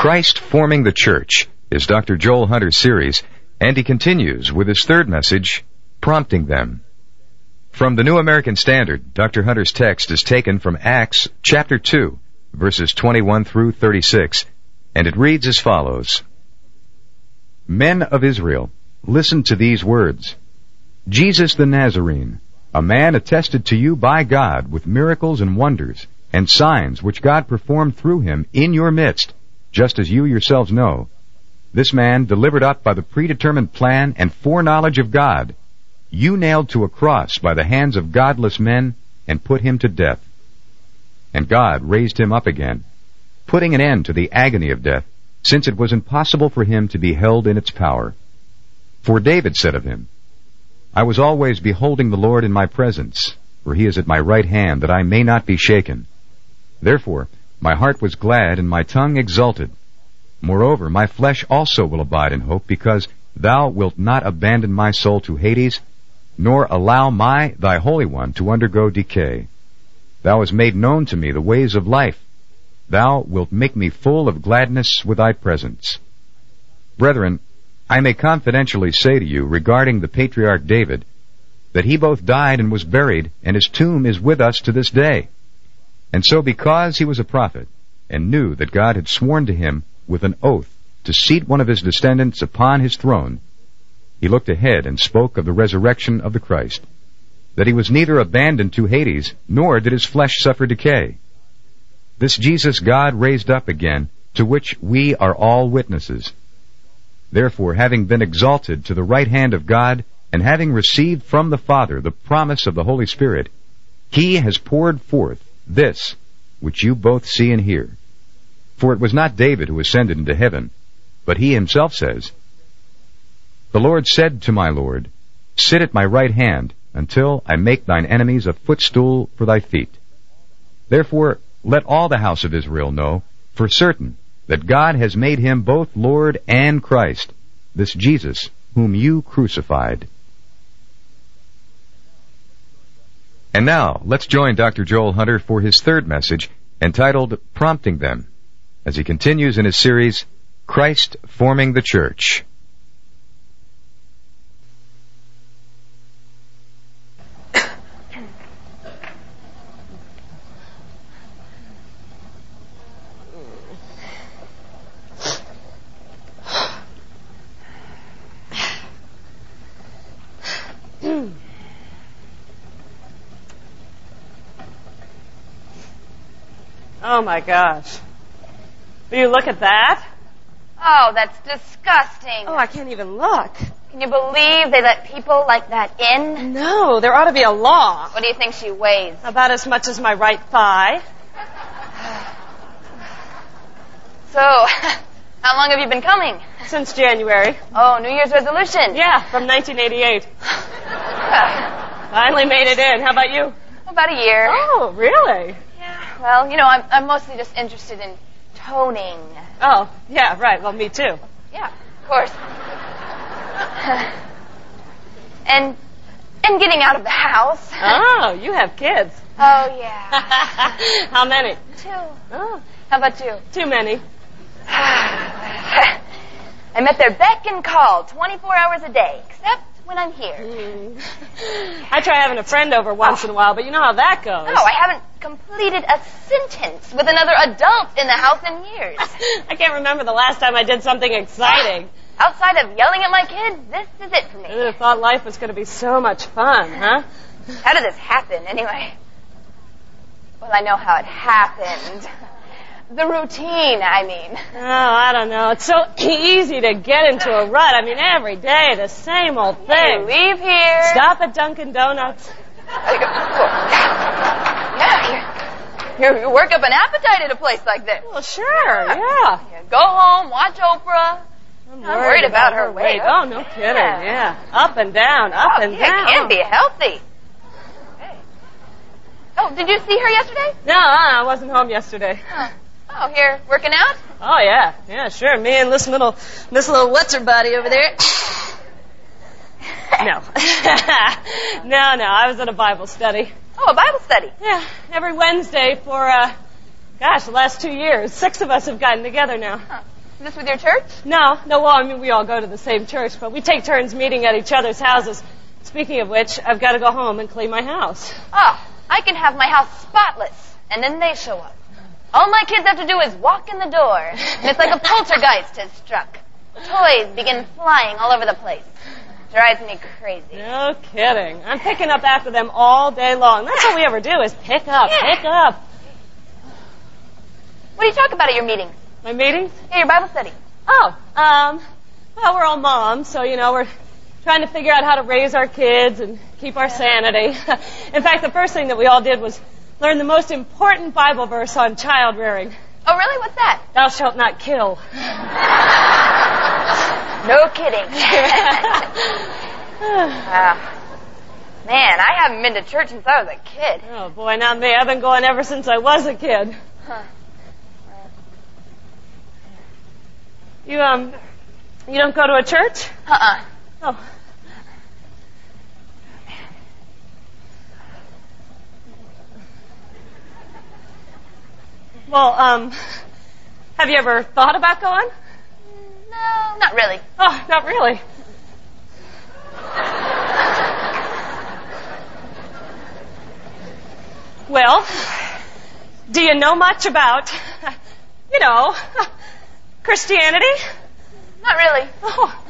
Christ Forming the Church is Dr. Joel Hunter's series, and he continues with his third message, Prompting Them. From the New American Standard, Dr. Hunter's text is taken from Acts chapter 2, verses 21 through 36, and it reads as follows. Men of Israel, listen to these words. Jesus the Nazarene, a man attested to you by God with miracles and wonders and signs which God performed through him in your midst, just as you yourselves know. This man, delivered up by the predetermined plan and foreknowledge of God, you nailed to a cross by the hands of godless men and put him to death. And God raised him up again, putting an end to the agony of death, since it was impossible for him to be held in its power. For David said of him, I was always beholding the Lord in my presence, for he is at my right hand, that I may not be shaken. Therefore, my heart was glad and my tongue exulted. Moreover, my flesh also will abide in hope, because thou wilt not abandon my soul to Hades, nor allow my, thy Holy One, to undergo decay. Thou hast made known to me the ways of life. Thou wilt make me full of gladness with thy presence. Brethren, I may confidentially say to you regarding the patriarch David, that he both died and was buried, and his tomb is with us to this day. And so because he was a prophet, and knew that God had sworn to him with an oath to seat one of his descendants upon his throne, he looked ahead and spoke of the resurrection of the Christ, that he was neither abandoned to Hades, nor did his flesh suffer decay. This Jesus God raised up again, to which we are all witnesses. Therefore, having been exalted to the right hand of God, and having received from the Father the promise of the Holy Spirit, he has poured forth this which you both see and hear. For it was not David who ascended into heaven, but he himself says, The Lord said to my Lord, Sit at my right hand until I make thine enemies a footstool for thy feet. Therefore, let all the house of Israel know for certain that God has made him both Lord and Christ, this Jesus whom you crucified. And now, let's join Dr. Joel Hunter for his third message, entitled Prompting Them, as he continues in his series, Christ Forming the Church. Oh my gosh. Will you look at that? Oh, that's disgusting. Oh, I can't even look. Can you believe they let people like that in? No, there ought to be a law. What do you think she weighs? About as much as my right thigh. So, how long have you been coming? Since January. Oh, New Year's resolution. Yeah, from 1988. Finally made it in. How about you? About a year. Oh, really? Well, you know, I'm, I'm mostly just interested in toning. Oh, yeah, right. Well, me too. Yeah, of course. and and getting out of the house. Oh, you have kids. Oh yeah. How many? Two. Oh, How about you? too many. I'm at their beck and call 24 hours a day, except when I'm here. Mm. I try having a friend over once in a while, but you know how that goes. No, I haven't completed a sentence with another adult in the house in years. I can't remember the last time I did something exciting. Outside of yelling at my kids, this is it for me. I thought life was going to be so much fun, huh? How did this happen, anyway? Well, I know how it happened. The routine, I mean. Oh, I don't know. It's so easy to get into a rut. I mean, every day the same old You thing. leave here. Stop at Dunkin' Donuts. Yeah, you, you work up an appetite at a place like this. Well, sure, yeah. You go home, watch Oprah. I'm I'm worried about her weight. Oh, no kidding. Yeah. Yeah. Up and down, up oh, and yeah, down. It can be healthy. Hey. Oh, did you see her yesterday? No, uh, I wasn't home yesterday. Oh, oh here, working out? Oh yeah, yeah, sure. Me and this little, this little what's her body over there. No, no, no. I was at a Bible study. Oh, a Bible study. Yeah, every Wednesday for uh, Gosh, the last two years, six of us have gotten together now. Huh. Is this with your church? No, no, well, I mean, we all go to the same church, but we take turns meeting at each other's houses. Speaking of which, I've got to go home and clean my house. Oh, I can have my house spotless, and then they show up. All my kids have to do is walk in the door, and it's like a poltergeist has struck. Toys begin flying all over the place. Drives me crazy. No kidding. I'm picking up after them all day long. That's all we ever do is pick up, Yeah. pick up. What do you talk about at your meetings? My meetings? Yeah, your Bible study. Oh, um, well, we're all moms, so, you know, we're trying to figure out how to raise our kids and keep our sanity. In fact, the first thing that we all did was learn the most important Bible verse on child rearing. Oh, really? What's that? Thou shalt not kill. No kidding. Man, I haven't been to church since I was a kid. oh boy, not me. I've been going ever since I was a kid. Huh. You, um, you don't go to a church? Uh-uh. Oh. Well, um, have you ever thought about going? No, not really. Oh, not really. Well, do you know much about, you know, Christianity? Not really. Oh.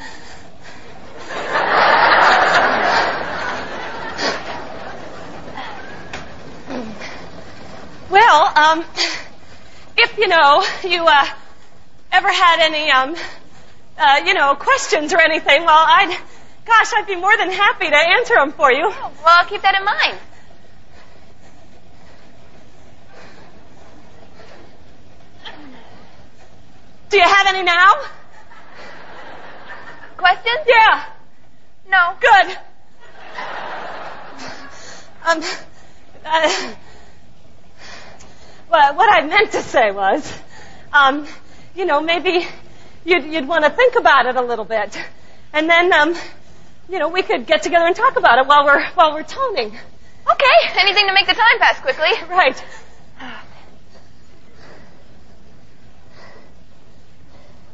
Well, um, if you know you uh, ever had any um, uh, you know questions or anything, well, I'd, gosh, I'd be more than happy to answer them for you. Well, I'll keep that in mind. Do you have any now? Questions? Yeah, No. good. Um, uh, well, what I meant to say was, um, you know, maybe you'd, you'd want to think about it a little bit, and then, um, you know, we could get together and talk about it while we're while we're toning. Okay, anything to make the time pass quickly. Right.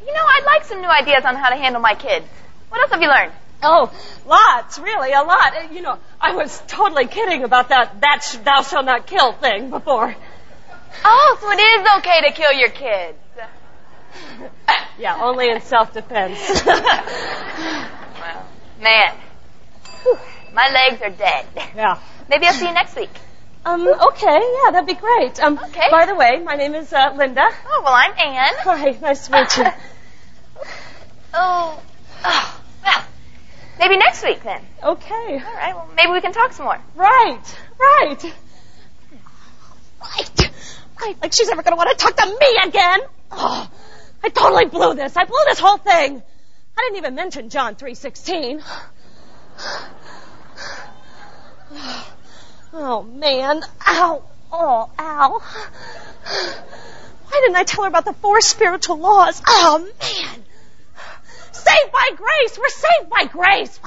You know, I'd like some new ideas on how to handle my kids. What else have you learned? Oh, lots, really, a lot. You know, I was totally kidding about that that sh- thou shalt not kill thing before. Oh, so it is okay to kill your kids. Yeah, only in self-defense. Well, man, Whew, my legs are dead. yeah. Maybe I'll see you next week. Um, okay, yeah, that'd be great. Um, Okay. by the way, my name is uh, Linda. Oh, well, I'm Anne. Hi, nice to meet you. Oh, oh, well, maybe next week then. Okay. All right, well, maybe we can talk some more. Right, right. Right. Like she's ever gonna want to talk to me again. Oh, I totally blew this. I blew this whole thing. I didn't even mention John 3.16. Oh man. Ow. Oh, ow. Why didn't I tell her about the four spiritual laws? Oh man. Saved by grace. We're saved by grace.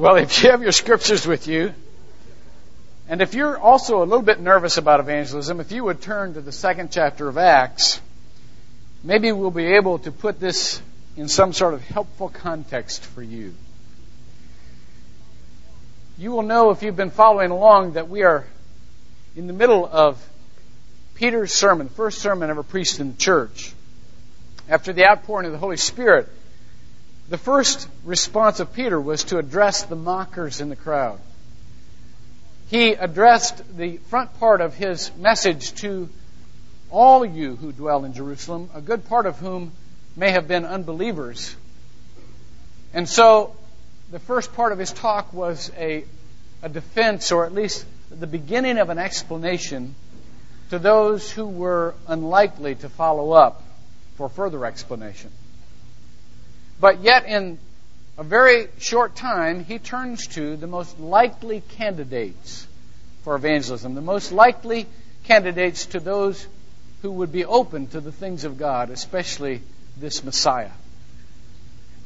Well, if you have your scriptures with you, and if you're also a little bit nervous about evangelism, if you would turn to the second chapter of Acts, maybe we'll be able to put this in some sort of helpful context for you. You will know if you've been following along that we are in the middle of Peter's sermon, the first sermon ever preached in the church. After the outpouring of the Holy Spirit, the first response of Peter was to address the mockers in the crowd. He addressed the front part of his message to all you who dwell in Jerusalem, a good part of whom may have been unbelievers. And so the first part of his talk was a, a defense, or at least the beginning of an explanation to those who were unlikely to follow up for further explanation. But yet, in a very short time, he turns to the most likely candidates for evangelism, the most likely candidates to those who would be open to the things of God, especially this Messiah.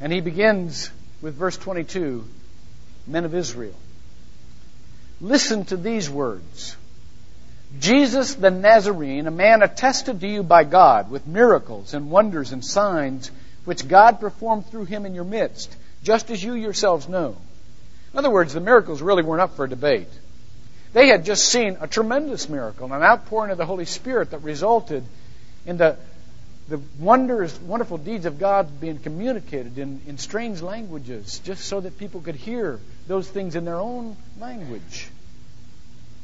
And he begins with verse 22 Men of Israel, listen to these words. Jesus the Nazarene, a man attested to you by God with miracles and wonders and signs which God performed through him in your midst, just as you yourselves know. In other words, the miracles really weren't up for debate. They had just seen a tremendous miracle, an outpouring of the Holy Spirit that resulted in the, the wonders, wonderful deeds of God being communicated in, in strange languages, just so that people could hear those things in their own language.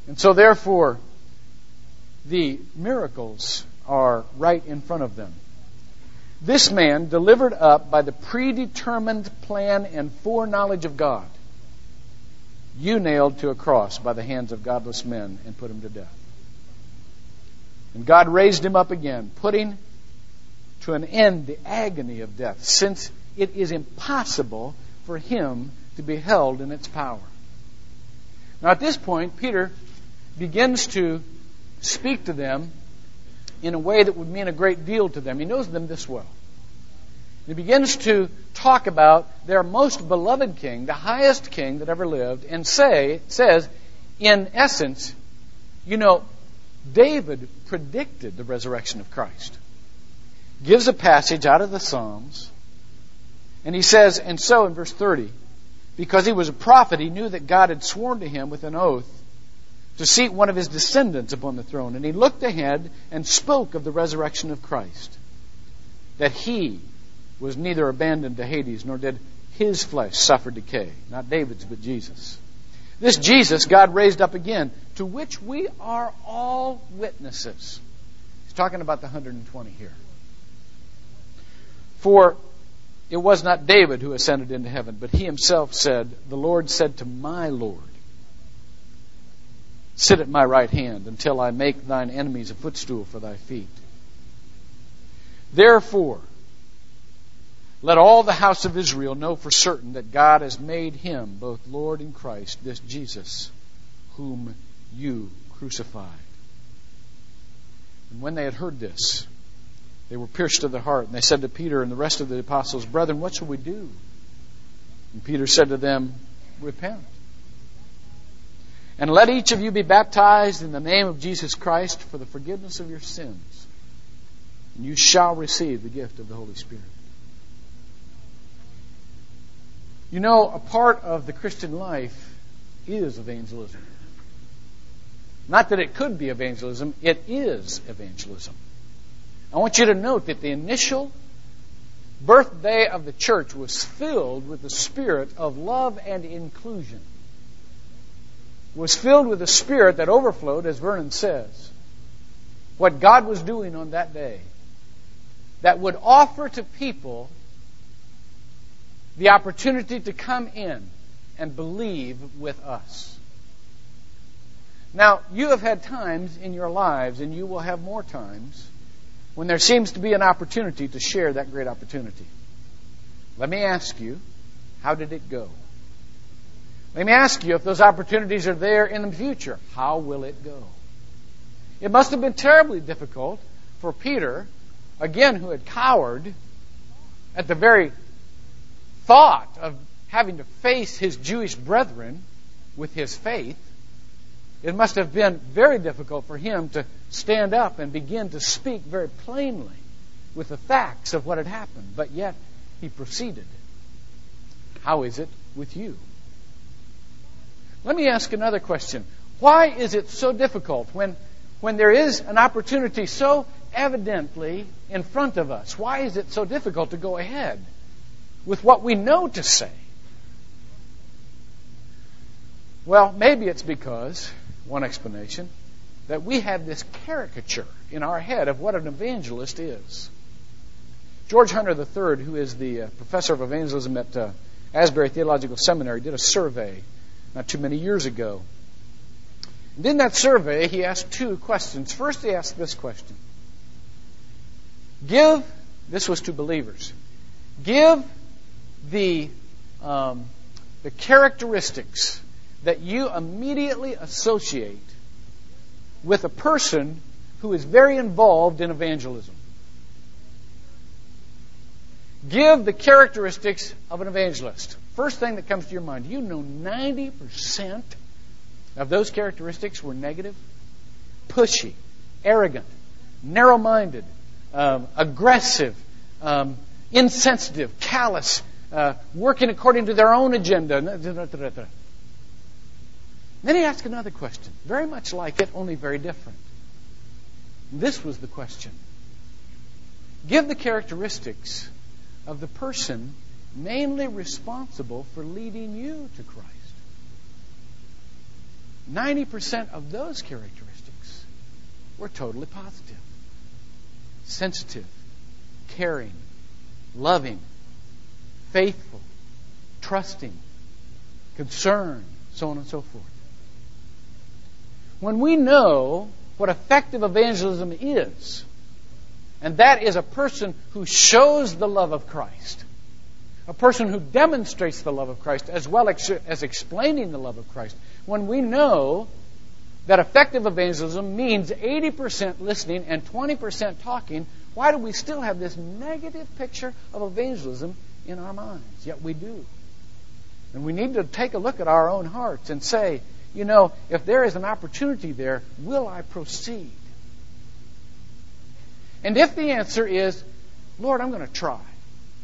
And so, therefore, the miracles are right in front of them. This man, delivered up by the predetermined plan and foreknowledge of God, you nailed to a cross by the hands of godless men and put him to death. And God raised him up again, putting to an end the agony of death, since it is impossible for him to be held in its power. Now, at this point, Peter begins to speak to them in a way that would mean a great deal to them. He knows them this well. He begins to talk about their most beloved king, the highest king that ever lived, and say, says, in essence, you know, David predicted the resurrection of Christ. Gives a passage out of the Psalms, and he says, and so in verse 30, because he was a prophet, he knew that God had sworn to him with an oath to seat one of his descendants upon the throne. And he looked ahead and spoke of the resurrection of Christ, that he was neither abandoned to Hades, nor did his flesh suffer decay. Not David's, but Jesus. This Jesus God raised up again, to which we are all witnesses. He's talking about the 120 here. For it was not David who ascended into heaven, but he himself said, The Lord said to my Lord, Sit at my right hand until I make thine enemies a footstool for thy feet. Therefore, let all the house of Israel know for certain that God has made him both Lord and Christ, this Jesus, whom you crucified. And when they had heard this, they were pierced to the heart, and they said to Peter and the rest of the apostles, Brethren, what shall we do? And Peter said to them, Repent. And let each of you be baptized in the name of Jesus Christ for the forgiveness of your sins, and you shall receive the gift of the Holy Spirit. You know, a part of the Christian life is evangelism. Not that it could be evangelism, it is evangelism. I want you to note that the initial birthday of the church was filled with the spirit of love and inclusion. Was filled with a spirit that overflowed, as Vernon says, what God was doing on that day that would offer to people the opportunity to come in and believe with us. Now, you have had times in your lives, and you will have more times, when there seems to be an opportunity to share that great opportunity. Let me ask you, how did it go? Let me ask you, if those opportunities are there in the future, how will it go? It must have been terribly difficult for Peter, again, who had cowered at the very thought of having to face his Jewish brethren with his faith, it must have been very difficult for him to stand up and begin to speak very plainly with the facts of what had happened. But yet, he proceeded. How is it with you? Let me ask another question. Why is it so difficult when, when there is an opportunity so evidently in front of us? Why is it so difficult to go ahead? with what we know to say? Well, maybe it's because, one explanation, that we have this caricature in our head of what an evangelist is. George Hunter III, who is the uh, professor of evangelism at uh, Asbury Theological Seminary, did a survey not too many years ago. And in that survey, he asked two questions. First, he asked this question Give, this was to believers, give the, um, the characteristics that you immediately associate with a person who is very involved in evangelism. Give the characteristics of an evangelist. First thing that comes to your mind. You know 90% of those characteristics were negative? Pushy, arrogant, narrow minded, um, aggressive, um, insensitive, callous, uh, working according to their own agenda. Then he asked another question, very much like it, only very different. This was the question Give the characteristics of the person mainly responsible for leading you to Christ. 90% of those characteristics were totally positive, sensitive, caring, loving, faithful, trusting, concerned, so on and so forth. When we know what effective evangelism is, and that is a person who shows the love of Christ, a person who demonstrates the love of Christ as well as explaining the love of Christ. When we know that effective evangelism means 80% listening and 20% talking, why do we still have this negative picture of evangelism in our minds? Yet we do. And we need to take a look at our own hearts and say, you know, if there is an opportunity there, will I proceed? And if the answer is, Lord, I'm going to try,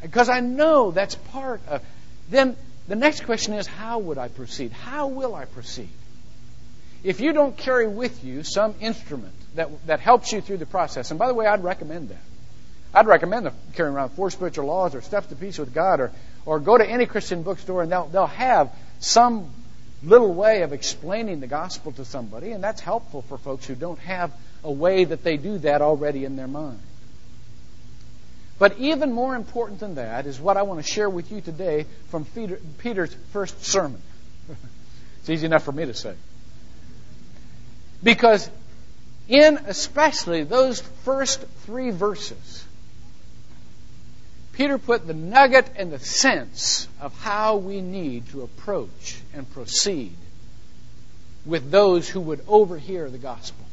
because I know that's part of, then the next question is, how would I proceed? How will I proceed? If you don't carry with you some instrument that, that helps you through the process, and by the way, I'd recommend that. I'd recommend carrying around four spiritual laws or steps to peace with God or, or go to any Christian bookstore and they'll, they'll have some little way of explaining the gospel to somebody, and that's helpful for folks who don't have a way that they do that already in their mind. But even more important than that is what I want to share with you today from Peter's first sermon. it's easy enough for me to say. Because in especially those first three verses, Peter put the nugget and the sense of how we need to approach and proceed with those who would overhear the gospel.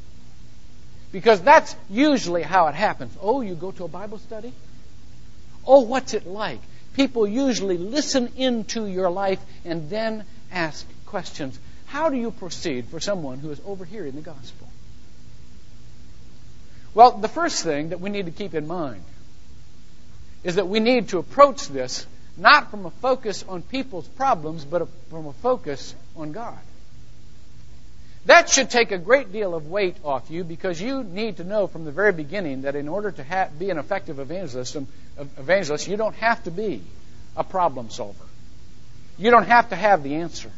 Because that's usually how it happens. Oh, you go to a Bible study? Oh, what's it like? People usually listen into your life and then ask questions. How do you proceed for someone who is overhearing the gospel? Well, the first thing that we need to keep in mind is that we need to approach this not from a focus on people's problems, but from a focus on God. That should take a great deal of weight off you because you need to know from the very beginning that in order to ha- be an effective evangelist, um, evangelist, you don't have to be a problem solver. You don't have to have the answers.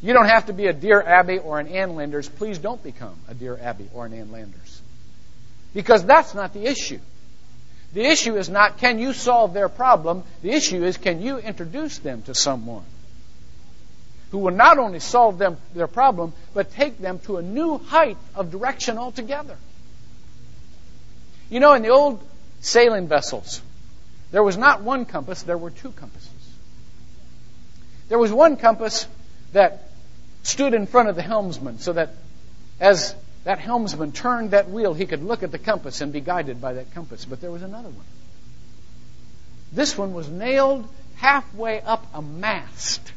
You don't have to be a Dear Abby or an Ann Landers. Please don't become a Dear Abby or an Ann Landers. Because that's not the issue. The issue is not can you solve their problem, the issue is can you introduce them to someone who will not only solve them their problem, but take them to a new height of direction altogether. You know, in the old sailing vessels, there was not one compass, there were two compasses. There was one compass that stood in front of the helmsman so that as that helmsman turned that wheel, he could look at the compass and be guided by that compass. But there was another one. This one was nailed halfway up a mast.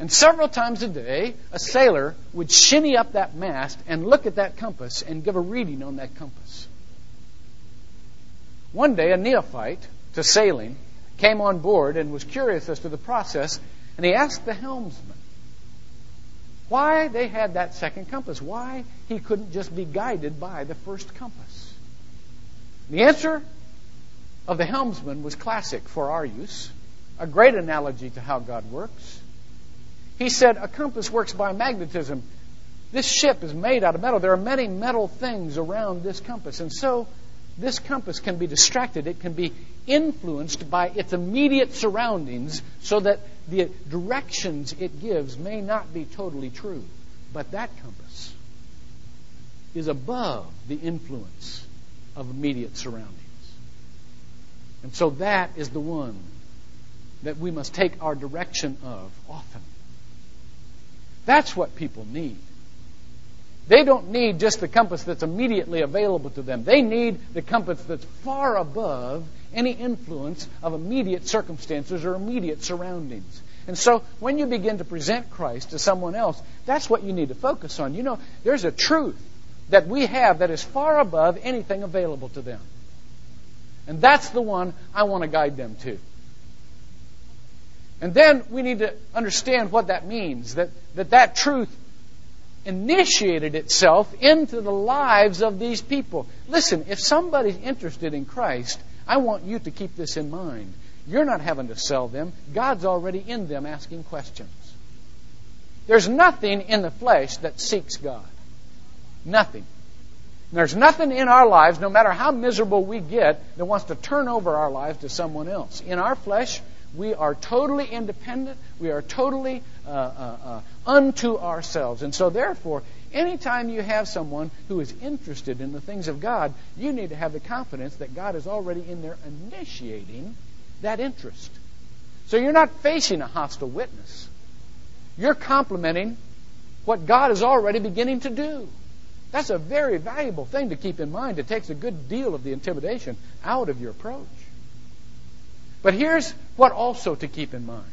And several times a day, a sailor would shinny up that mast and look at that compass and give a reading on that compass. One day, a neophyte to sailing came on board and was curious as to the process, and he asked the helmsman, why they had that second compass, why he couldn't just be guided by the first compass. The answer of the helmsman was classic for our use, a great analogy to how God works. He said, A compass works by magnetism. This ship is made out of metal. There are many metal things around this compass. And so this compass can be distracted. It can be influenced by its immediate surroundings so that the directions it gives may not be totally true. But that compass is above the influence of immediate surroundings. And so that is the one that we must take our direction of often. That's what people need. They don't need just the compass that's immediately available to them. They need the compass that's far above any influence of immediate circumstances or immediate surroundings. And so when you begin to present Christ to someone else, that's what you need to focus on. You know, there's a truth that we have that is far above anything available to them. And that's the one I want to guide them to. And then we need to understand what that means that that, that truth initiated itself into the lives of these people. Listen, if somebody's interested in Christ, I want you to keep this in mind. You're not having to sell them. God's already in them asking questions. There's nothing in the flesh that seeks God. Nothing. There's nothing in our lives, no matter how miserable we get, that wants to turn over our lives to someone else. In our flesh, we are totally independent. We are totally uh, uh, uh, unto ourselves. And so, therefore, anytime you have someone who is interested in the things of God, you need to have the confidence that God is already in there initiating that interest. So you're not facing a hostile witness. You're complementing what God is already beginning to do. That's a very valuable thing to keep in mind. It takes a good deal of the intimidation out of your approach. But here's what also to keep in mind.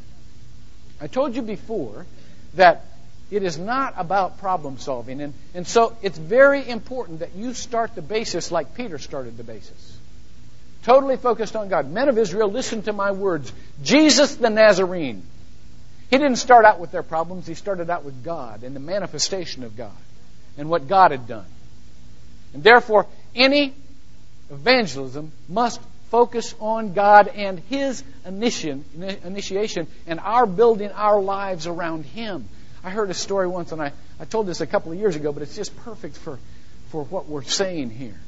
I told you before that it is not about problem solving. And, and so it's very important that you start the basis like Peter started the basis. Totally focused on God. Men of Israel, listen to my words. Jesus the Nazarene. He didn't start out with their problems, he started out with God and the manifestation of God and what God had done. And therefore, any evangelism must focus on God and His initiation and our building our lives around Him. I heard a story once, and I, I told this a couple of years ago, but it's just perfect for, for what we're saying here.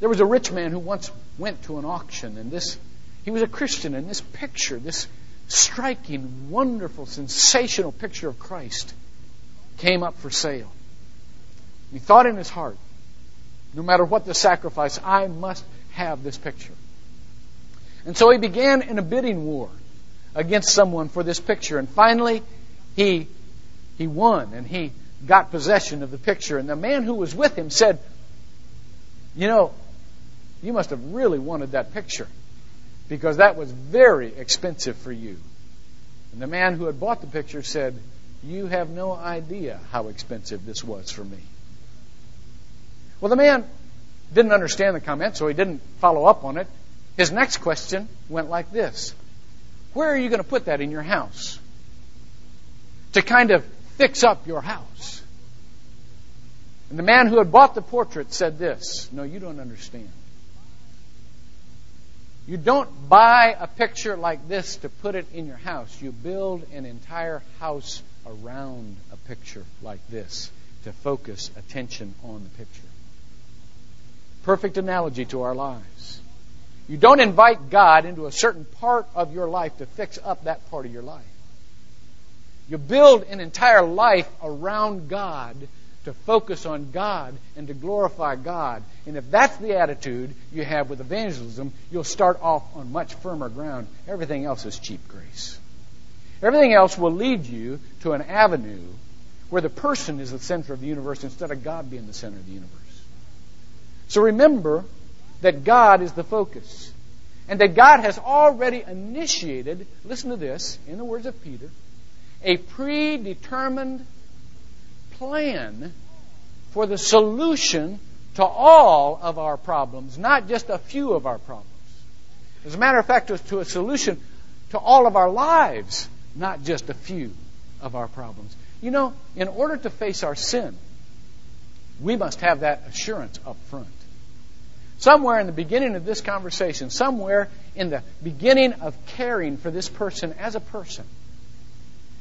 There was a rich man who once went to an auction, and this he was a Christian, and this picture, this striking, wonderful, sensational picture of Christ came up for sale. He thought in his heart, no matter what the sacrifice, I must have this picture. And so he began in a bidding war against someone for this picture. And finally, he, he won and he got possession of the picture. And the man who was with him said, You know, you must have really wanted that picture because that was very expensive for you. And the man who had bought the picture said, You have no idea how expensive this was for me. Well, the man didn't understand the comment, so he didn't follow up on it. His next question went like this Where are you going to put that in your house? To kind of fix up your house. And the man who had bought the portrait said this No, you don't understand. You don't buy a picture like this to put it in your house. You build an entire house around a picture like this to focus attention on the picture. Perfect analogy to our lives. You don't invite God into a certain part of your life to fix up that part of your life. You build an entire life around God to focus on God and to glorify God. And if that's the attitude you have with evangelism, you'll start off on much firmer ground. Everything else is cheap grace. Everything else will lead you to an avenue where the person is the center of the universe instead of God being the center of the universe. So remember that God is the focus. And that God has already initiated, listen to this, in the words of Peter, a predetermined plan for the solution to all of our problems, not just a few of our problems. As a matter of fact, to a solution to all of our lives, not just a few of our problems. You know, in order to face our sin, we must have that assurance up front. Somewhere in the beginning of this conversation, somewhere in the beginning of caring for this person as a person,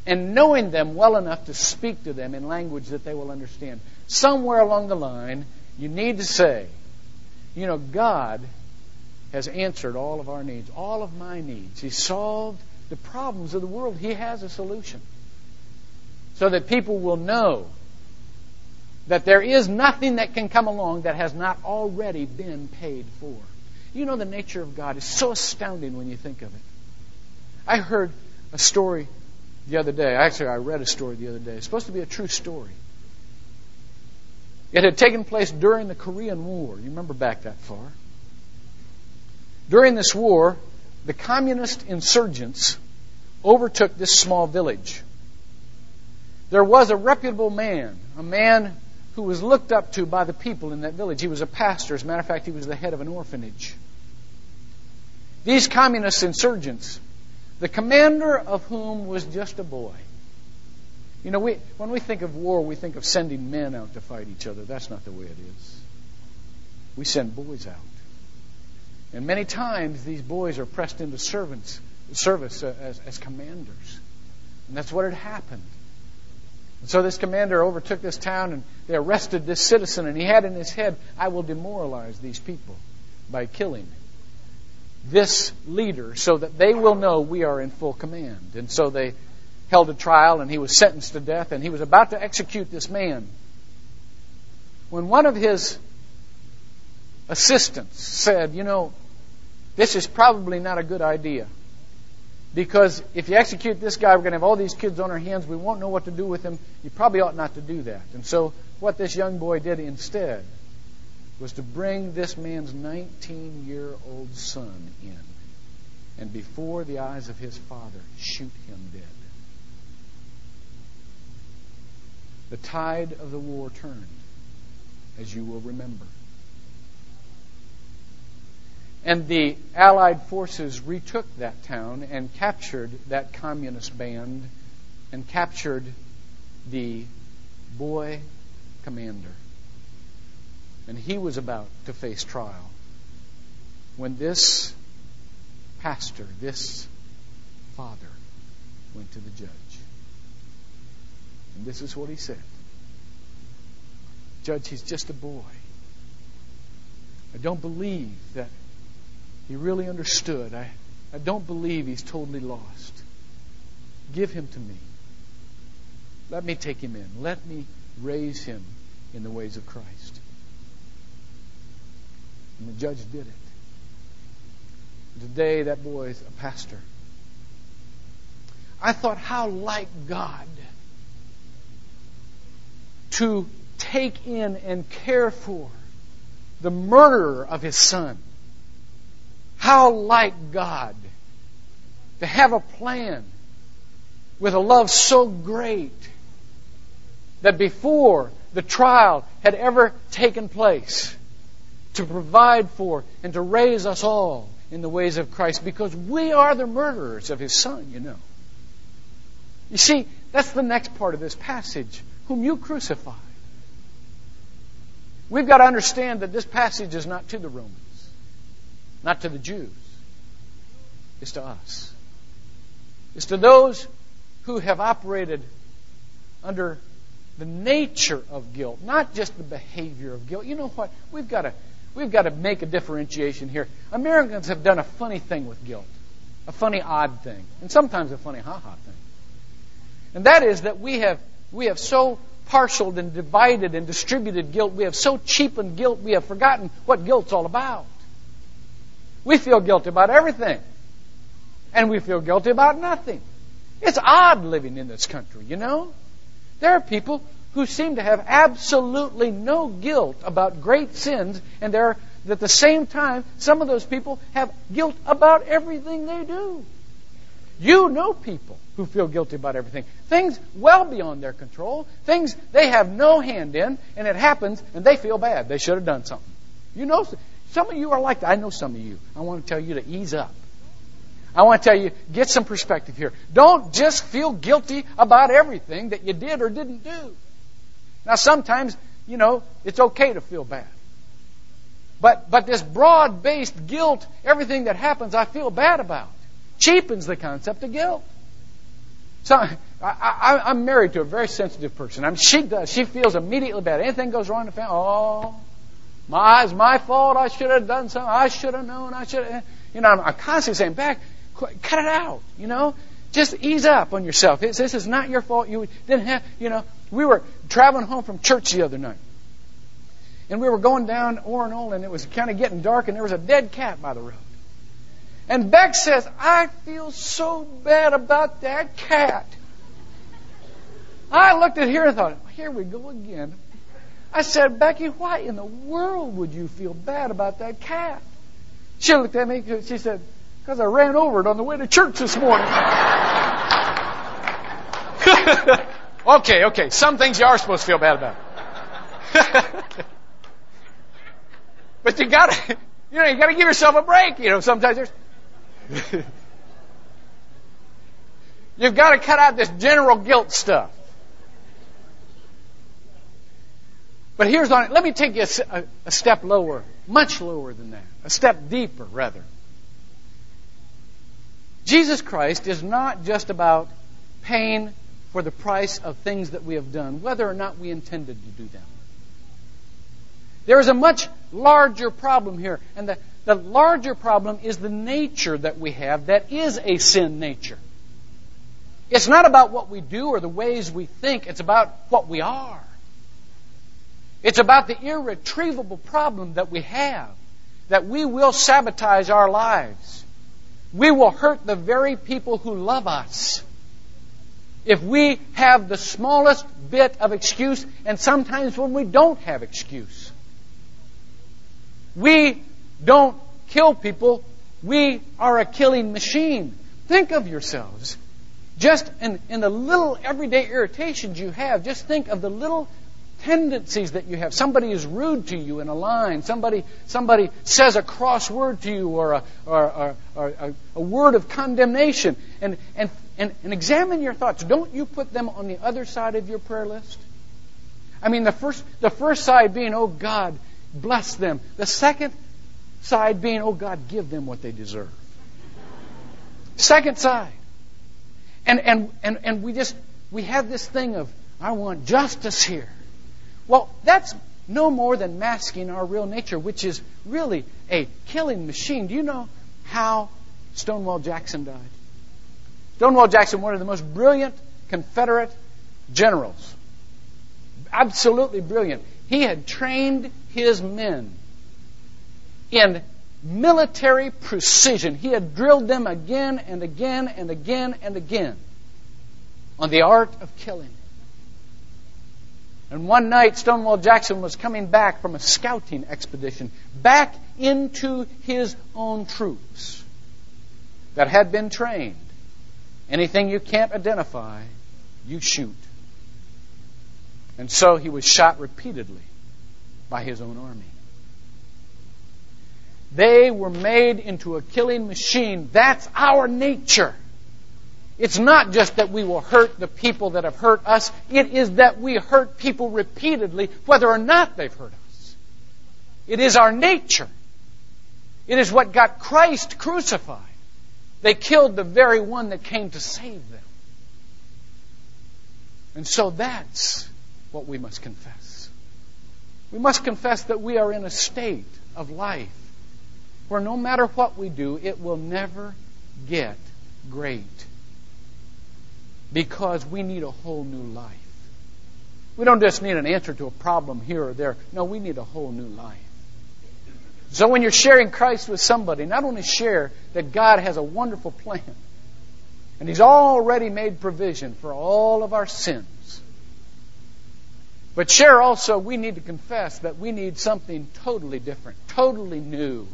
and knowing them well enough to speak to them in language that they will understand, somewhere along the line, you need to say, you know, God has answered all of our needs, all of my needs. He solved the problems of the world. He has a solution. So that people will know that there is nothing that can come along that has not already been paid for. You know, the nature of God is so astounding when you think of it. I heard a story the other day. Actually, I read a story the other day. It's supposed to be a true story. It had taken place during the Korean War. You remember back that far. During this war, the communist insurgents overtook this small village. There was a reputable man, a man who was looked up to by the people in that village. He was a pastor. As a matter of fact, he was the head of an orphanage. These communist insurgents, the commander of whom was just a boy. You know, we, when we think of war, we think of sending men out to fight each other. That's not the way it is. We send boys out. And many times these boys are pressed into servants, service uh, as, as commanders. And that's what had happened. And so this commander overtook this town and they arrested this citizen, and he had in his head, I will demoralize these people by killing this leader so that they will know we are in full command. And so they held a trial and he was sentenced to death and he was about to execute this man. When one of his assistants said, You know, this is probably not a good idea. Because if you execute this guy, we're going to have all these kids on our hands. We won't know what to do with them. You probably ought not to do that. And so, what this young boy did instead was to bring this man's 19 year old son in. And before the eyes of his father, shoot him dead. The tide of the war turned, as you will remember. And the Allied forces retook that town and captured that communist band and captured the boy commander. And he was about to face trial when this pastor, this father, went to the judge. And this is what he said Judge, he's just a boy. I don't believe that he really understood. I, I don't believe he's totally lost. Give him to me. Let me take him in. Let me raise him in the ways of Christ. And the judge did it. Today, that boy is a pastor. I thought, how like God to take in and care for the murderer of his son. How like God to have a plan with a love so great that before the trial had ever taken place, to provide for and to raise us all in the ways of Christ because we are the murderers of his son, you know. You see, that's the next part of this passage whom you crucified. We've got to understand that this passage is not to the Romans, not to the Jews. It's to us. It's to those who have operated under the nature of guilt, not just the behavior of guilt. You know what? We've got to we've got to make a differentiation here. Americans have done a funny thing with guilt, a funny odd thing, and sometimes a funny ha ha thing. And that is that we have we have so parceled and divided and distributed guilt. We have so cheapened guilt, we have forgotten what guilt's all about. We feel guilty about everything. And we feel guilty about nothing. It's odd living in this country, you know? There are people who seem to have absolutely no guilt about great sins, and there are, at the same time, some of those people have guilt about everything they do. You know people who feel guilty about everything. Things well beyond their control, things they have no hand in, and it happens, and they feel bad. They should have done something. You know, some of you are like that. I know some of you. I want to tell you to ease up. I want to tell you, get some perspective here. Don't just feel guilty about everything that you did or didn't do. Now, sometimes, you know, it's okay to feel bad. But, but this broad based guilt, everything that happens, I feel bad about, cheapens the concept of guilt. So I, am married to a very sensitive person. I mean, she does. She feels immediately bad. Anything goes wrong in the family, oh, my, it's my fault. I should have done something. I should have known. I should have. You know, I'm, constantly saying, back, cut it out. You know, just ease up on yourself. It's, this is not your fault. You didn't have. You know, we were traveling home from church the other night, and we were going down Oronola, and it was kind of getting dark, and there was a dead cat by the road. And Beck says, I feel so bad about that cat. I looked at her and thought, here we go again. I said, Becky, why in the world would you feel bad about that cat? She looked at me, she said, because I ran over it on the way to church this morning. okay, okay. Some things you are supposed to feel bad about. but you gotta, you know, you gotta give yourself a break. You know, sometimes there's, you've got to cut out this general guilt stuff. But here's on it. Let me take you a, a, a step lower, much lower than that, a step deeper, rather. Jesus Christ is not just about paying for the price of things that we have done, whether or not we intended to do them. There is a much larger problem here, and the, the larger problem is the nature that we have that is a sin nature. It's not about what we do or the ways we think, it's about what we are. It's about the irretrievable problem that we have that we will sabotage our lives. We will hurt the very people who love us. If we have the smallest bit of excuse, and sometimes when we don't have excuse, we don't kill people, we are a killing machine. Think of yourselves. Just in, in the little everyday irritations you have, just think of the little tendencies that you have. Somebody is rude to you in a line. Somebody, somebody says a cross word to you or a, or, or, or a, word of condemnation. And, and, and, and examine your thoughts. Don't you put them on the other side of your prayer list? I mean, the first, the first side being, oh God, bless them. The second side being, oh God, give them what they deserve. Second side. And, and, and, and we just, we have this thing of, I want justice here. Well, that's no more than masking our real nature, which is really a killing machine. Do you know how Stonewall Jackson died? Stonewall Jackson, one of the most brilliant Confederate generals. Absolutely brilliant. He had trained his men in military precision. He had drilled them again and again and again and again on the art of killing. And one night, Stonewall Jackson was coming back from a scouting expedition, back into his own troops that had been trained. Anything you can't identify, you shoot. And so he was shot repeatedly by his own army. They were made into a killing machine. That's our nature. It's not just that we will hurt the people that have hurt us, it is that we hurt people repeatedly, whether or not they've hurt us. It is our nature. It is what got Christ crucified. They killed the very one that came to save them. And so that's what we must confess. We must confess that we are in a state of life where no matter what we do, it will never get great because we need a whole new life. We don't just need an answer to a problem here or there. No, we need a whole new life. So when you're sharing Christ with somebody, not only share that God has a wonderful plan and He's already made provision for all of our sins, but share also we need to confess that we need something totally different, totally new,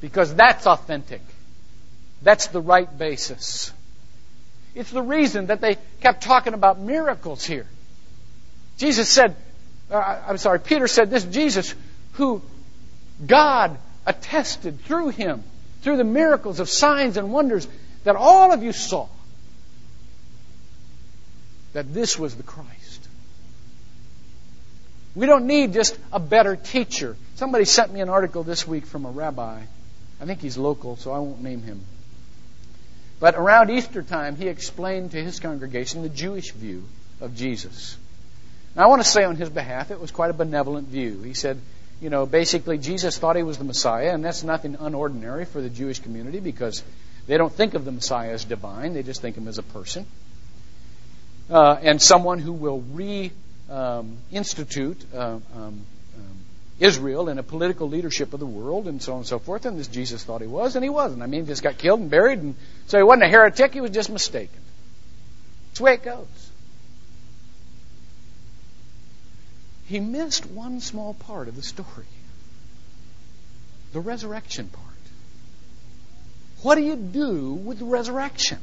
because that's authentic. That's the right basis. It's the reason that they kept talking about miracles here. Jesus said, uh, I'm sorry, Peter said, this Jesus who God attested through him, through the miracles of signs and wonders that all of you saw, that this was the Christ. We don't need just a better teacher. Somebody sent me an article this week from a rabbi. I think he's local, so I won't name him. But around Easter time, he explained to his congregation the Jewish view of Jesus. Now, I want to say on his behalf, it was quite a benevolent view. He said, you know, basically, Jesus thought he was the Messiah, and that's nothing unordinary for the Jewish community because they don't think of the Messiah as divine, they just think of him as a person. Uh, and someone who will re-institute um, um, Israel and a political leadership of the world and so on and so forth. And this Jesus thought he was, and he wasn't. I mean, he just got killed and buried, and so he wasn't a heretic, he was just mistaken. That's the way it goes. he missed one small part of the story the resurrection part. What do you do with the resurrection?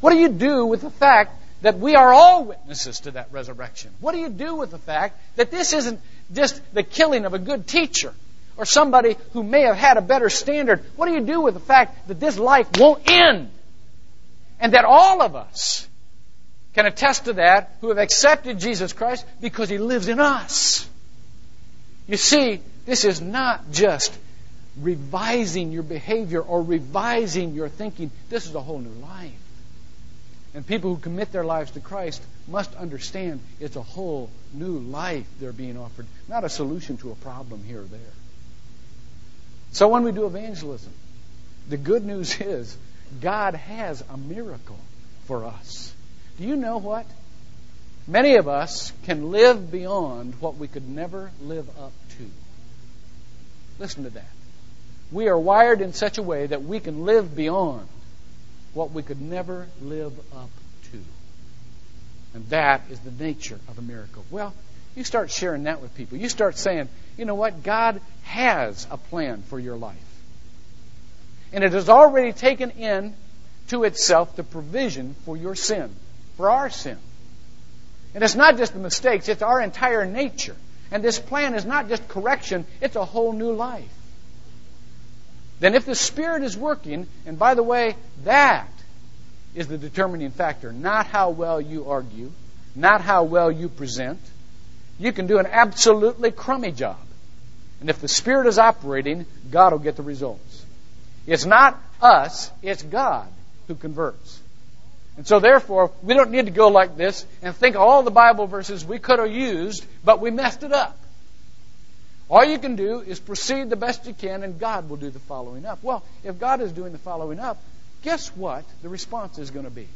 What do you do with the fact that we are all witnesses to that resurrection? What do you do with the fact that this isn't just the killing of a good teacher or somebody who may have had a better standard? What do you do with the fact that this life won't end? And that all of us can attest to that who have accepted Jesus Christ because he lives in us. You see, this is not just revising your behavior or revising your thinking. This is a whole new life. And people who commit their lives to Christ must understand it's a whole new life they're being offered, not a solution to a problem here or there. So when we do evangelism, the good news is God has a miracle for us. Do you know what? Many of us can live beyond what we could never live up to. Listen to that. We are wired in such a way that we can live beyond what we could never live up to. And that is the nature of a miracle. Well, you start sharing that with people. You start saying, you know what? God has a plan for your life. And it has already taken in to itself the provision for your sin, for our sin. And it's not just the mistakes, it's our entire nature. And this plan is not just correction, it's a whole new life. Then, if the Spirit is working, and by the way, that is the determining factor, not how well you argue, not how well you present. You can do an absolutely crummy job. And if the Spirit is operating, God will get the results. It's not us, it's God who converts. And so, therefore, we don't need to go like this and think all the Bible verses we could have used, but we messed it up. All you can do is proceed the best you can, and God will do the following up. Well, if God is doing the following up, guess what the response is going to be?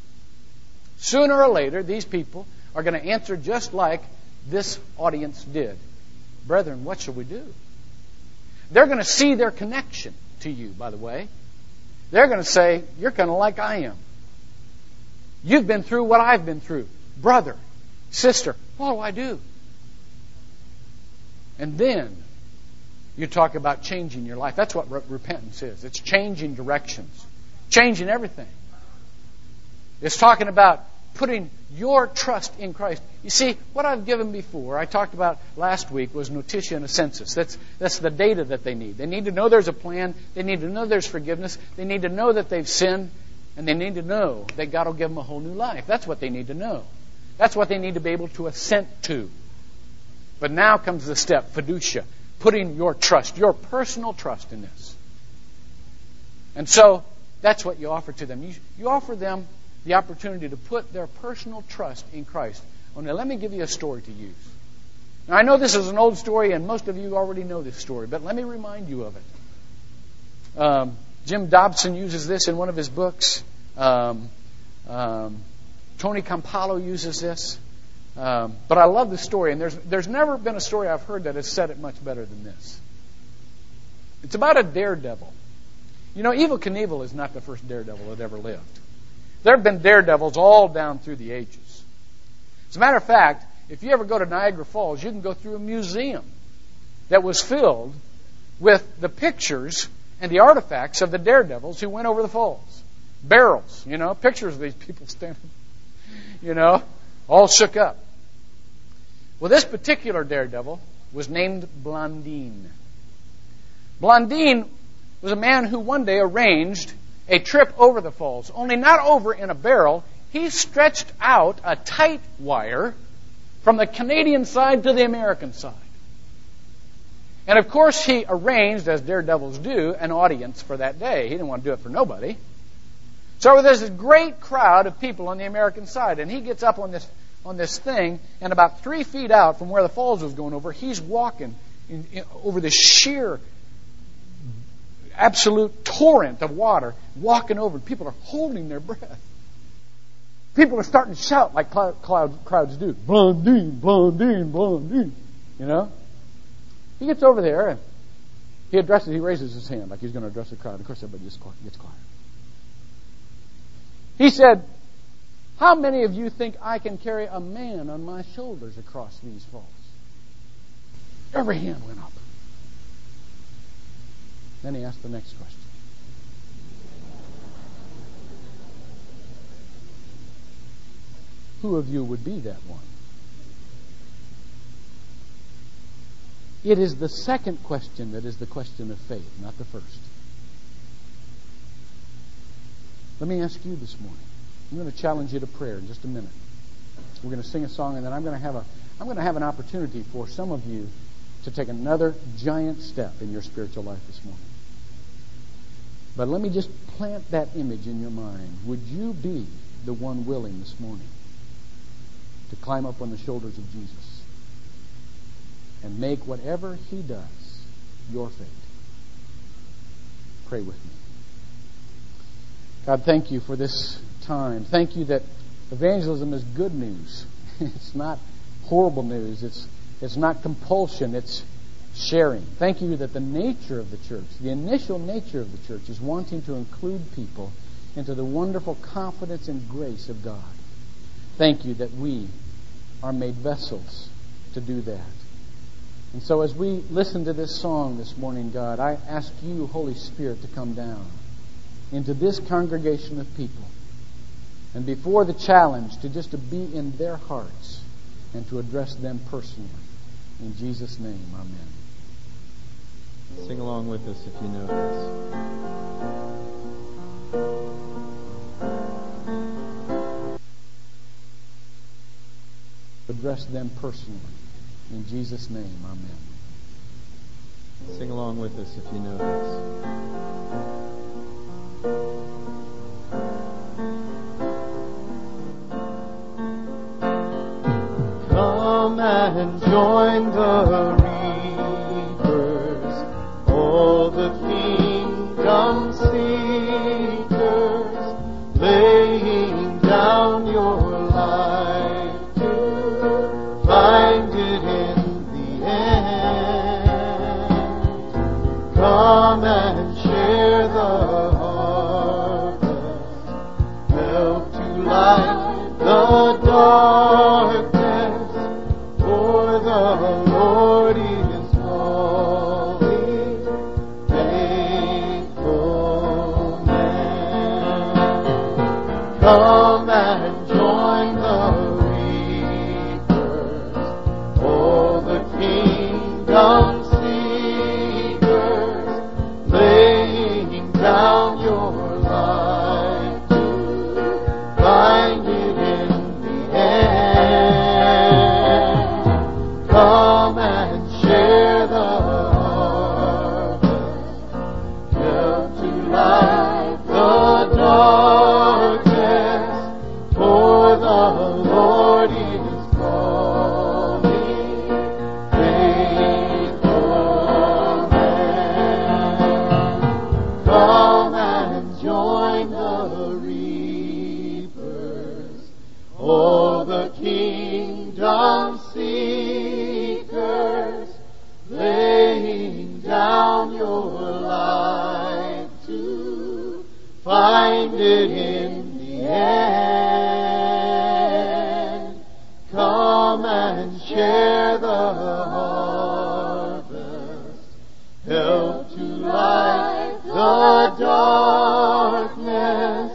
Sooner or later, these people are going to answer just like this audience did. Brethren, what shall we do? They're going to see their connection to you, by the way. They're going to say, You're kind of like I am. You've been through what I've been through. Brother, sister, what do I do? And then you talk about changing your life. That's what re- repentance is. It's changing directions, changing everything. It's talking about putting your trust in Christ. You see, what I've given before, I talked about last week, was notitia and assensus. That's, that's the data that they need. They need to know there's a plan. They need to know there's forgiveness. They need to know that they've sinned. And they need to know that God will give them a whole new life. That's what they need to know. That's what they need to be able to assent to. But now comes the step, fiducia, putting your trust, your personal trust in this. And so that's what you offer to them. You, you offer them the opportunity to put their personal trust in Christ. Oh, now let me give you a story to use. Now I know this is an old story, and most of you already know this story, but let me remind you of it. Um, Jim Dobson uses this in one of his books. Um, um, Tony Campolo uses this. Um, but I love the story, and there's, there's never been a story I've heard that has said it much better than this. It's about a daredevil. You know, Evel Knievel is not the first daredevil that ever lived. There have been daredevils all down through the ages. As a matter of fact, if you ever go to Niagara Falls, you can go through a museum that was filled with the pictures and the artifacts of the daredevils who went over the falls. Barrels, you know, pictures of these people standing, you know, all shook up. Well, this particular daredevil was named Blondin. Blondin was a man who one day arranged a trip over the falls, only not over in a barrel. He stretched out a tight wire from the Canadian side to the American side. And of course, he arranged, as daredevils do, an audience for that day. He didn't want to do it for nobody. So there's this great crowd of people on the American side, and he gets up on this on this thing, and about three feet out from where the falls was going over, he's walking in, in, over this sheer, absolute torrent of water, walking over. People are holding their breath. People are starting to shout like cloud, cloud, crowds do. Blondin, Blondin, Blondin. You know? He gets over there and he addresses, he raises his hand like he's going to address the crowd. Of course, everybody just gets quiet. He said, how many of you think I can carry a man on my shoulders across these falls? Every hand went up. Then he asked the next question. Who of you would be that one? It is the second question that is the question of faith, not the first. Let me ask you this morning. I'm going to challenge you to prayer in just a minute. We're going to sing a song, and then I'm going to have a I'm going to have an opportunity for some of you to take another giant step in your spiritual life this morning. But let me just plant that image in your mind. Would you be the one willing this morning to climb up on the shoulders of Jesus and make whatever he does your fate? Pray with me. God, thank you for this time. Thank you that evangelism is good news. it's not horrible news. It's, it's not compulsion. It's sharing. Thank you that the nature of the church, the initial nature of the church, is wanting to include people into the wonderful confidence and grace of God. Thank you that we are made vessels to do that. And so as we listen to this song this morning, God, I ask you, Holy Spirit, to come down into this congregation of people and before the challenge to just to be in their hearts and to address them personally. In Jesus' name, amen. Sing along with us if you know this. Address them personally. In Jesus' name, amen. Sing along with us if you know this. Come and join the reapers, all the darkness,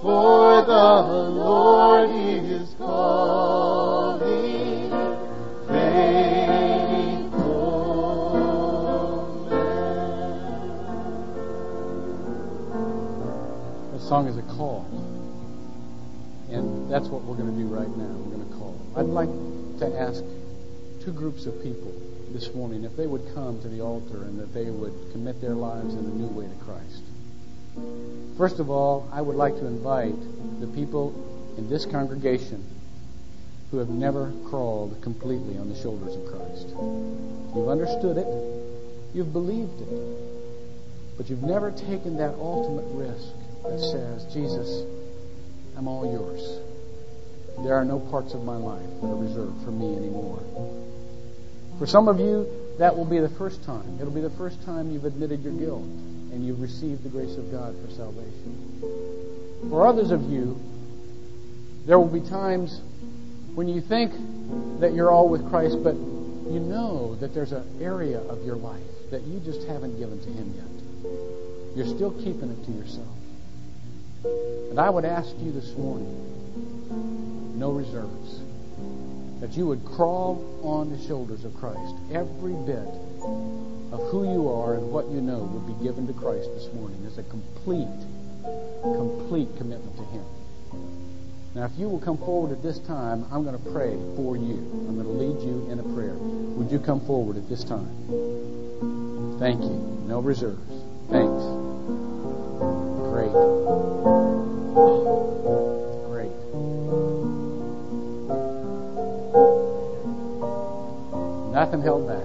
for the Lord is calling faithful men. That song is a call. And that's what we're going to do right now. We're going to call. I'd like to ask two groups of people this morning if they would come to the altar and that they would commit their lives in a new way to Christ. First of all, I would like to invite the people in this congregation who have never crawled completely on the shoulders of Christ. You've understood it, you've believed it, but you've never taken that ultimate risk that says, Jesus, I'm all yours. There are no parts of my life that are reserved for me anymore. For some of you, that will be the first time. It'll be the first time you've admitted your guilt and you've received the grace of God for salvation. For others of you, there will be times when you think that you're all with Christ, but you know that there's an area of your life that you just haven't given to Him yet. You're still keeping it to yourself. And I would ask you this morning, no reserves, that you would crawl on the shoulders of Christ. Every bit of who you are and what you know would be given to Christ this morning as a complete, complete commitment to Him. Now, if you will come forward at this time, I'm going to pray for you. I'm going to lead you in a prayer. Would you come forward at this time? Thank you. No reserves. Thanks. Great. Nothing held back.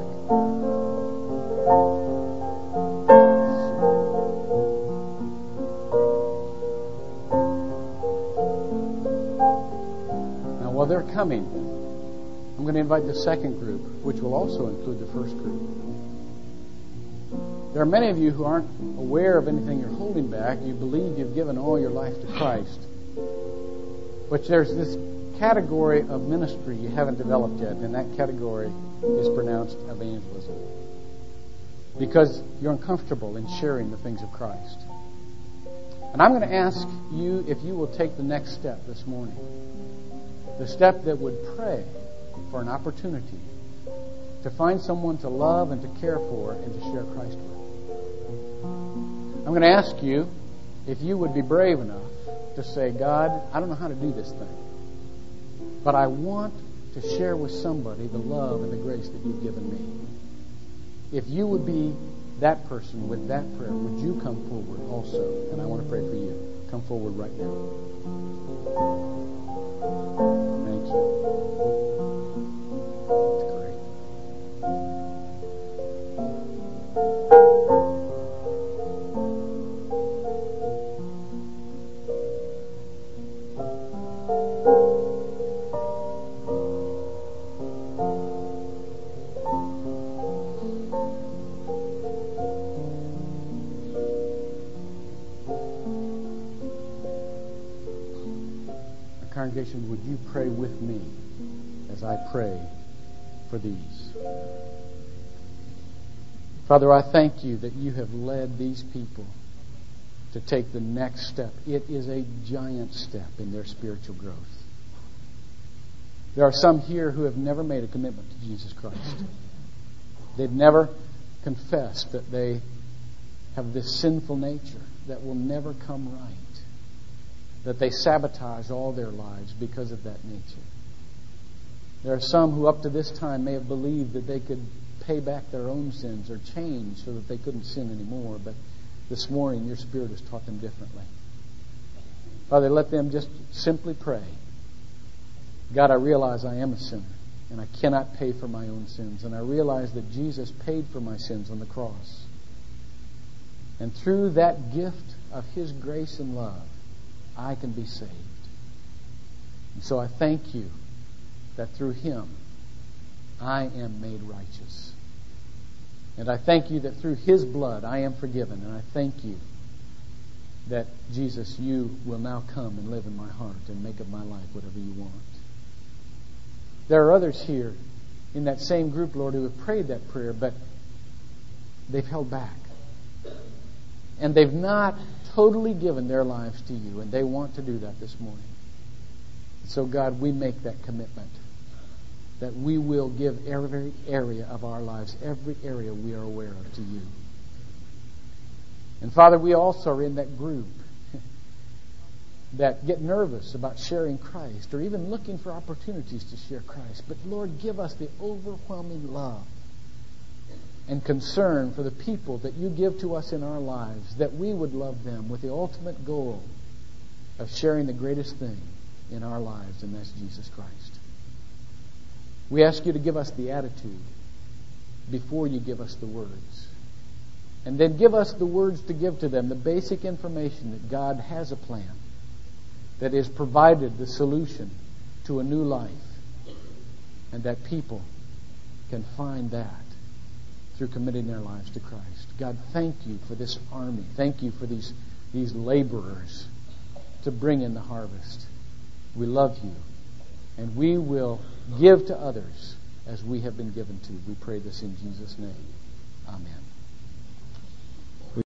Now, while they're coming, I'm going to invite the second group, which will also include the first group. There are many of you who aren't aware of anything you're holding back. You believe you've given all your life to Christ. But there's this category of ministry you haven't developed yet, and that category is pronounced evangelism. Because you're uncomfortable in sharing the things of Christ. And I'm going to ask you if you will take the next step this morning. The step that would pray for an opportunity to find someone to love and to care for and to share Christ with. I'm going to ask you if you would be brave enough to say, God, I don't know how to do this thing, but I want to share with somebody the love and the grace that you've given me. If you would be that person with that prayer, would you come forward also? And I want to pray for you. Come forward right now. Would you pray with me as I pray for these? Father, I thank you that you have led these people to take the next step. It is a giant step in their spiritual growth. There are some here who have never made a commitment to Jesus Christ. They've never confessed that they have this sinful nature that will never come right that they sabotage all their lives because of that nature. There are some who, up to this time, may have believed that they could pay back their own sins or change so that they couldn't sin anymore, but this morning your Spirit has taught them differently. Father, let them just simply pray God, I realize I am a sinner and I cannot pay for my own sins, and I realize that Jesus paid for my sins on the cross. And through that gift of His grace and love, I can be saved. And so I thank you that through him I am made righteous. And I thank you that through his blood I am forgiven. And I thank you that, Jesus, you will now come and live in my heart and make of my life whatever you want. There are others here in that same group, Lord, who have prayed that prayer, but they've held back. And they've not totally given their lives to you, and they want to do that this morning. So, God, we make that commitment that we will give every area of our lives, every area we are aware of, to you. And, Father, we also are in that group that get nervous about sharing Christ or even looking for opportunities to share Christ. But, Lord, give us the overwhelming love and concern for the people that you give to us in our lives, that we would love them with the ultimate goal of sharing the greatest thing in our lives, and that's Jesus Christ. We ask you to give us the attitude before you give us the words. And then give us the words to give to them, the basic information that God has a plan that has provided the solution to a new life, and that people can find that through committing their lives to Christ. God, thank you for this army. Thank you for these, these laborers to bring in the harvest. We love you. And we will give to others as we have been given to. We pray this in Jesus' name.